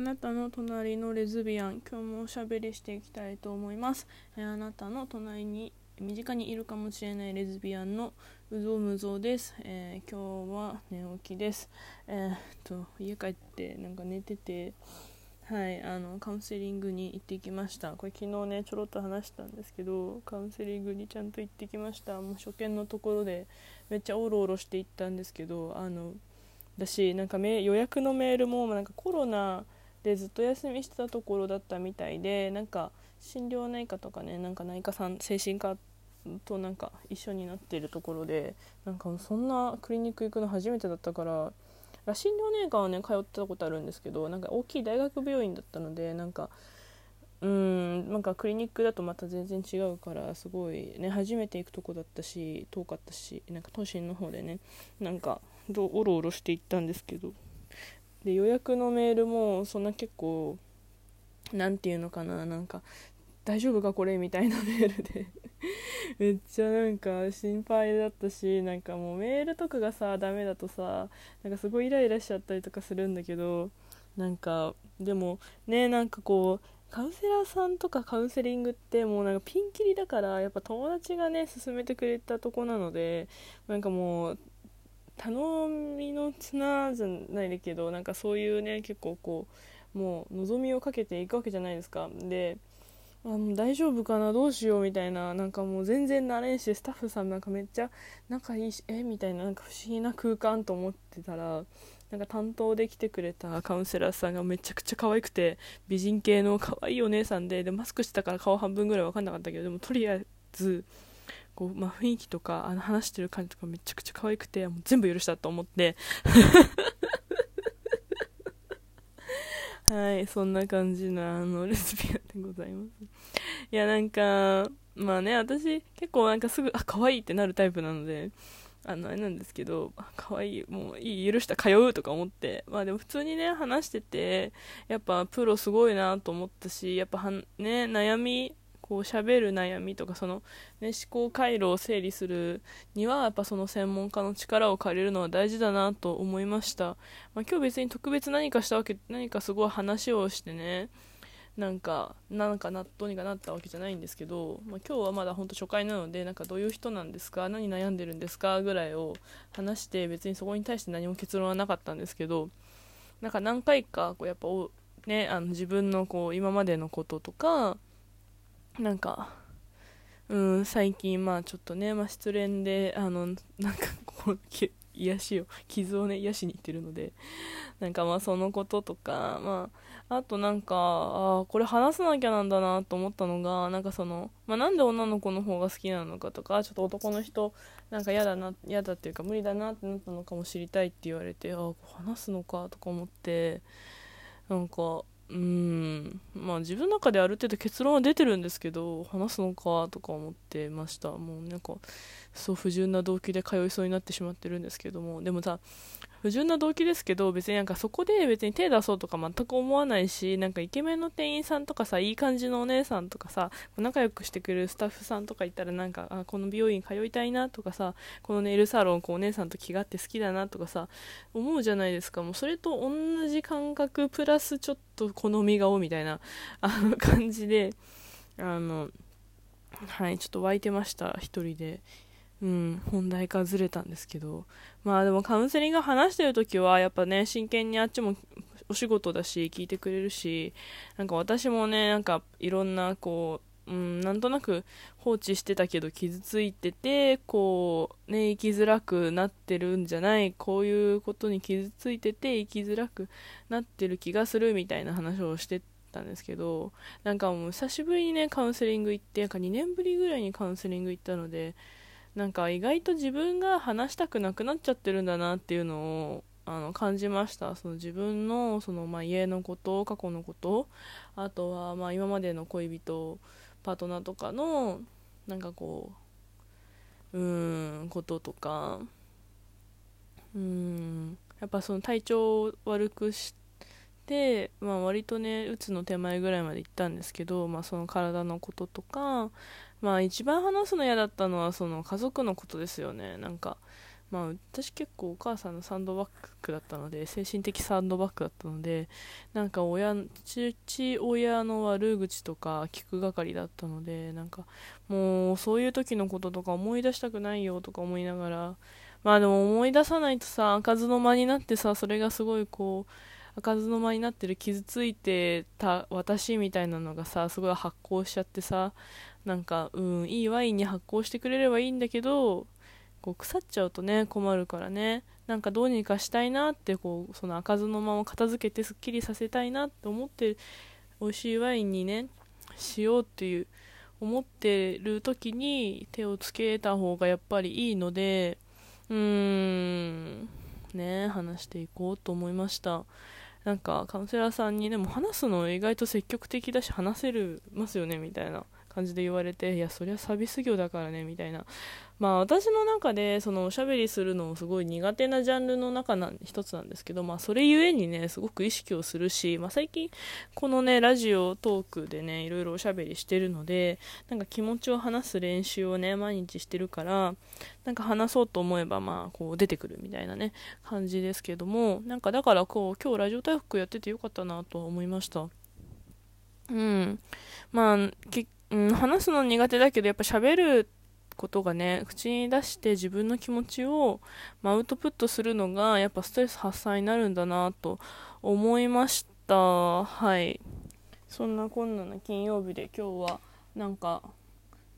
あなたの隣のレズビアン今日もおしゃべりしていきたいと思います。えあなたの隣に身近にいるかもしれないレズビアンのうぞうむぞうです、えー、今日は寝起きです。えー、っと家帰ってなんか寝ててはいあのカウンセリングに行ってきました。これ昨日ねちょろっと話したんですけどカウンセリングにちゃんと行ってきました。もう初見のところでめっちゃおろおろして行ったんですけどあのだしなんか予約のメールもなんかコロナでずっと休みしてたところだったみたいでなんか心療内科とかねなんか内科さん精神科となんか一緒になってるところでなんかそんなクリニック行くの初めてだったから心療内科はね通ってたことあるんですけどなんか大きい大学病院だったのでなんかうんなんかクリニックだとまた全然違うからすごいね初めて行くとこだったし遠かったしなんか都心の方でねなんかどおろおろして行ったんですけど。で予約のメールもそんな結構何て言うのかななんか大丈夫かこれみたいなメールで。めっちゃなんか心配だったしなんかもうメールとかがさダメだとさなんかすごいイライラしちゃったりとかするんだけどなんかでもねなんかこうカウンセラーさんとかカウンセリングってもうなんかピンキリだからやっぱ友達がね勧めてくれたとこなのでなんかもう頼みの綱じゃないけどなんかそういうね結構こうもう望みをかけていくわけじゃないですか。であの大丈夫かな？どうしよう？みたいななんかもう全然慣れんしスタッフさんなんかめっちゃ仲いいしえ？みたいななんか不思議な空間と思ってたらなんか担当で来てくれたカウンセラーさんがめちゃくちゃ可愛くて美人系の可愛いお姉さんででマスクしてたから顔半分ぐらい分かんなかったけどでもとりあえずこう、まあ、雰囲気とかあの話してる感じとかめちゃくちゃ可愛くてもう全部許したと思って。はいそんな感じのあのレズビアンでございます。いやなんかまあね私結構なんかすぐあ可愛いってなるタイプなのであのあれなんですけど可愛いもういい許した通うとか思って。まあでも普通にね話しててやっぱプロすごいなと思ったしやっぱはね悩みこう喋る悩みとかその、ね、思考回路を整理するにはやっぱその専門家の力を借りるのは大事だなと思いました、まあ、今日別に特別何かしたわけ何かすごい話をしてねなんかなんか納豆にかなったわけじゃないんですけど、まあ、今日はまだ本当初回なのでなんかどういう人なんですか何悩んでるんですかぐらいを話して別にそこに対して何も結論はなかったんですけどなんか何回かこうやっぱね、あの自分のこう今までのこととかなんかうん最近まあちょっとね、まあ、失恋であのなんかこう癒しを傷をね癒しに行ってるのでなんかまあそのこととかまああとなんかあこれ話さなきゃなんだなと思ったのがなんかその、まあ、なんで女の子の方が好きなのかとかちょっと男の人なんか嫌だな嫌だっていうか無理だなってなったのかも知りたいって言われてあ話すのかとか思ってなんかうん。まあ自分の中である程度結論は出てるんですけど話すのかとか思ってました。もうなんかそう不純な動機で通いそうになってしまってるんですけども。でもさ不純な動機ですけど別になんかそこで別に手出そうとか全く思わないしなんかイケメンの店員さんとかさいい感じのお姉さんとかさ仲良くしてくれるスタッフさんとかいたらなんかあこの美容院通いたいなとかさこのネイルサロンこうお姉さんと気があって好きだなとかさ思うじゃないですか。もうそれと同じ感覚プラスちょっと好み顔みたいなあの感じであのはいちょっと湧いてました。一人で。うん、本題からずれたんですけど、まあでもカウンセリング話してる時はやっぱね、真剣にあっちもお仕事だし、聞いてくれるし、なんか私もね、なんかいろんなこう、うん、なんとなく放置してたけど傷ついてて、こう、ね、生きづらくなってるんじゃない、こういうことに傷ついてて生きづらくなってる気がするみたいな話をしてたんですけど、なんかもう久しぶりにね、カウンセリング行って、なんか2年ぶりぐらいにカウンセリング行ったので、なんか意外と自分が話したくなくなっちゃってるんだなっていうのをあの感じました。その自分のその、まあ、家のこと過去のこと。あとは、まあ、今までの恋人パートナーとかのなんかこううんこととか。うん。やっぱその体調を悪くして、まあ、割とねうつの手前ぐらいまで行ったんですけど、まあ、その体のこととかまあ一番話すの嫌だったのはその家族のことですよね。なんかまあ私結構お母さんのサンドバッグだったので精神的サンドバッグだったのでなんか親父親の悪口とか聞く係だったのでなんかもうそういう時のこととか思い出したくないよとか思いながらまあでも思い出さないとさ開かずの間になってさそれがすごいこう開かずの間になってる傷ついてた私みたいなのがさすごい発酵しちゃってさなんかうんいいワインに発酵してくれればいいんだけどこう腐っちゃうとね困るからね。なんかどうにかしたいなってこうその開かずの間を片付けてすっきりさせたいなって思って美味しいワインにねしようっていう思ってる時に手をつけた方がやっぱりいいのでうーんね話していこうと思いました。なんかカウンセラーさんにでも話すの意外と積極的だし話せるますよねみたいな。感じで言われていやそりゃサービス業だからねみたいな。まあ私の中でそのおしゃべりするのすごい苦手なジャンルの中な一つなんですけどまあそれゆえにねすごく意識をするし、まあ、最近このねラジオトークでねいろいろおしゃべりしてるのでなんか気持ちを話す練習をね毎日してるからなんか話そうと思えばまあこう出てくるみたいなね感じですけどもなんかだからこう今日ラジオ大福やっててよかったなと思いました。うん。まあうん、話すの苦手だけどやっぱ喋ることがね口に出して自分の気持ちを、まあ、アウトプットするのがやっぱストレス発散になるんだなと思いました。はい。そんなこんなな金曜日で今日はなんか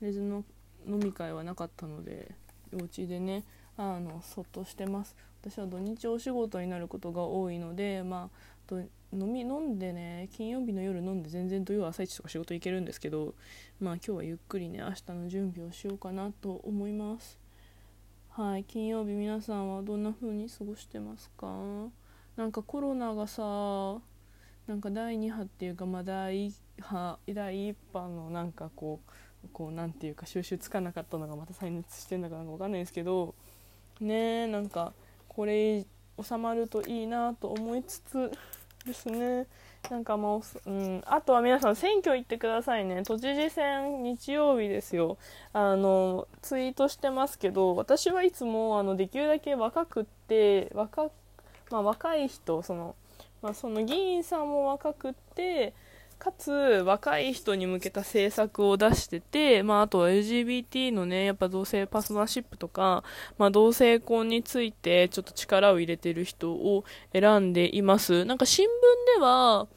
レズの飲み会はなかったのでお家でねあのそっとしてます。私は土日お仕事になることが多いのでまあ飲み飲んでね金曜日の夜飲んで全然土曜朝一とか仕事行けるんですけどまあ今日はゆっくりね明日の準備をしようかなと思います。はい金曜日皆さんはどんな風に過ごしてますか？なんかコロナがさなんか第2波っていうかまあ第波第1波のなんかこうこうなんていうか収集つかなかったのがまた再熱してんだかなんかわかんないですけどねなんかこれ収まるといいなと思いつつですね。なんかもう、うん、あとは皆さん選挙行ってくださいね。都知事選日曜日ですよ。あのツイートしてますけど私はいつもあのできるだけ若くって若,、まあ、若い人その,、まあ、その議員さんも若くってかつ若い人に向けた政策を出してて、まあ、あと LGBT のね、やっぱ同性パーソナーシップとか、まあ、同性婚についてちょっと力を入れてる人を選んでいます。なんか新聞では、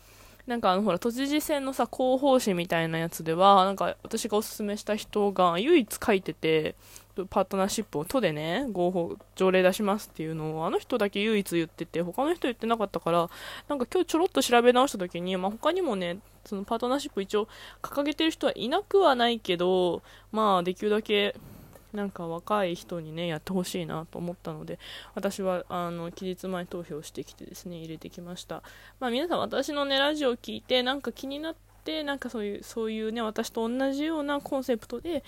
なんかあのほら都知事選のさ広報誌みたいなやつではなんか私がおすすめした人が唯一書いててパートナーシップを都でね合法条例出しますっていうのをあの人だけ唯一言ってて他の人言ってなかったからなんか今日ちょろっと調べ直した時に、まあ、他にもねそのパートナーシップ一応掲げてる人はいなくはないけどまあできるだけなんか若い人にねやってほしいなと思ったので私はあの期日前投票してきてですね入れてきました。まあ皆さん私のねラジオを聞いてなんか気になってなんかそういうそういうね私と同じようなコンセプトで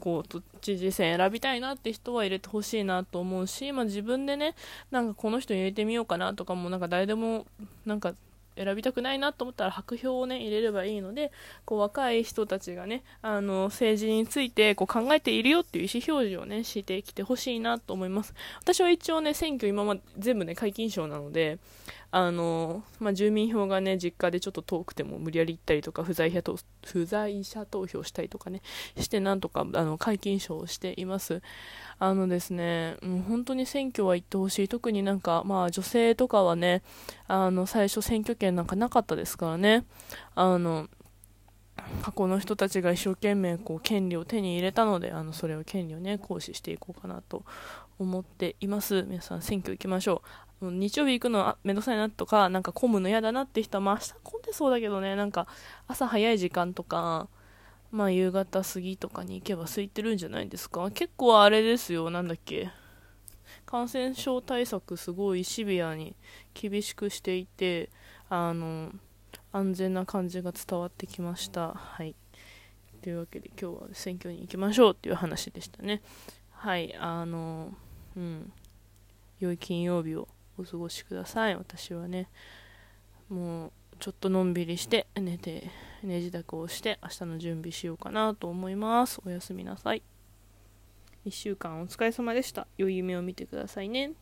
こう都知事選選びたいなって人は入れてほしいなと思うし、まあ、自分でねなんかこの人入れてみようかなとかもなんか誰でもなんか選びたくないなと思ったら白票をね入れればいいのでこう若い人たちがねあの政治についてこう考えているよっていう意思表示をねしてきてほしいなと思います私は一応ね選挙今まで全部ね皆勤賞なのであの、まあ、住民票がね実家でちょっと遠くても無理やり行ったりとか不在者と不在者投票したりとかねしてなんとかあの皆勤賞をしていますあのですね、もう本当に選挙は行ってほしい。特になんか、まあ女性とかはね、あの、最初選挙権なんかなかったですからね。あの、過去の人たちが一生懸命こう権利を手に入れたので、あの、それを権利をね、行使していこうかなと思っています。皆さん選挙行きましょう。日曜日行くのはめんどくさいなとか、なんか混むの嫌だなって人は、まあ明日混んでそうだけどね、なんか朝早い時間とか、まあ夕方過ぎとかに行けば空いてるんじゃないですか結構あれですよなんだっけ感染症対策すごいシビアに厳しくしていてあの安全な感じが伝わってきました。はい。というわけで今日は選挙に行きましょうっていう話でしたね。はい。あのうん。良い金曜日をお過ごしください。私はね。もうちょっとのんびりして寝て寝自宅をして明日の準備しようかなと思います。おやすみなさい。1週間お疲れ様でした。良い夢を見てくださいね。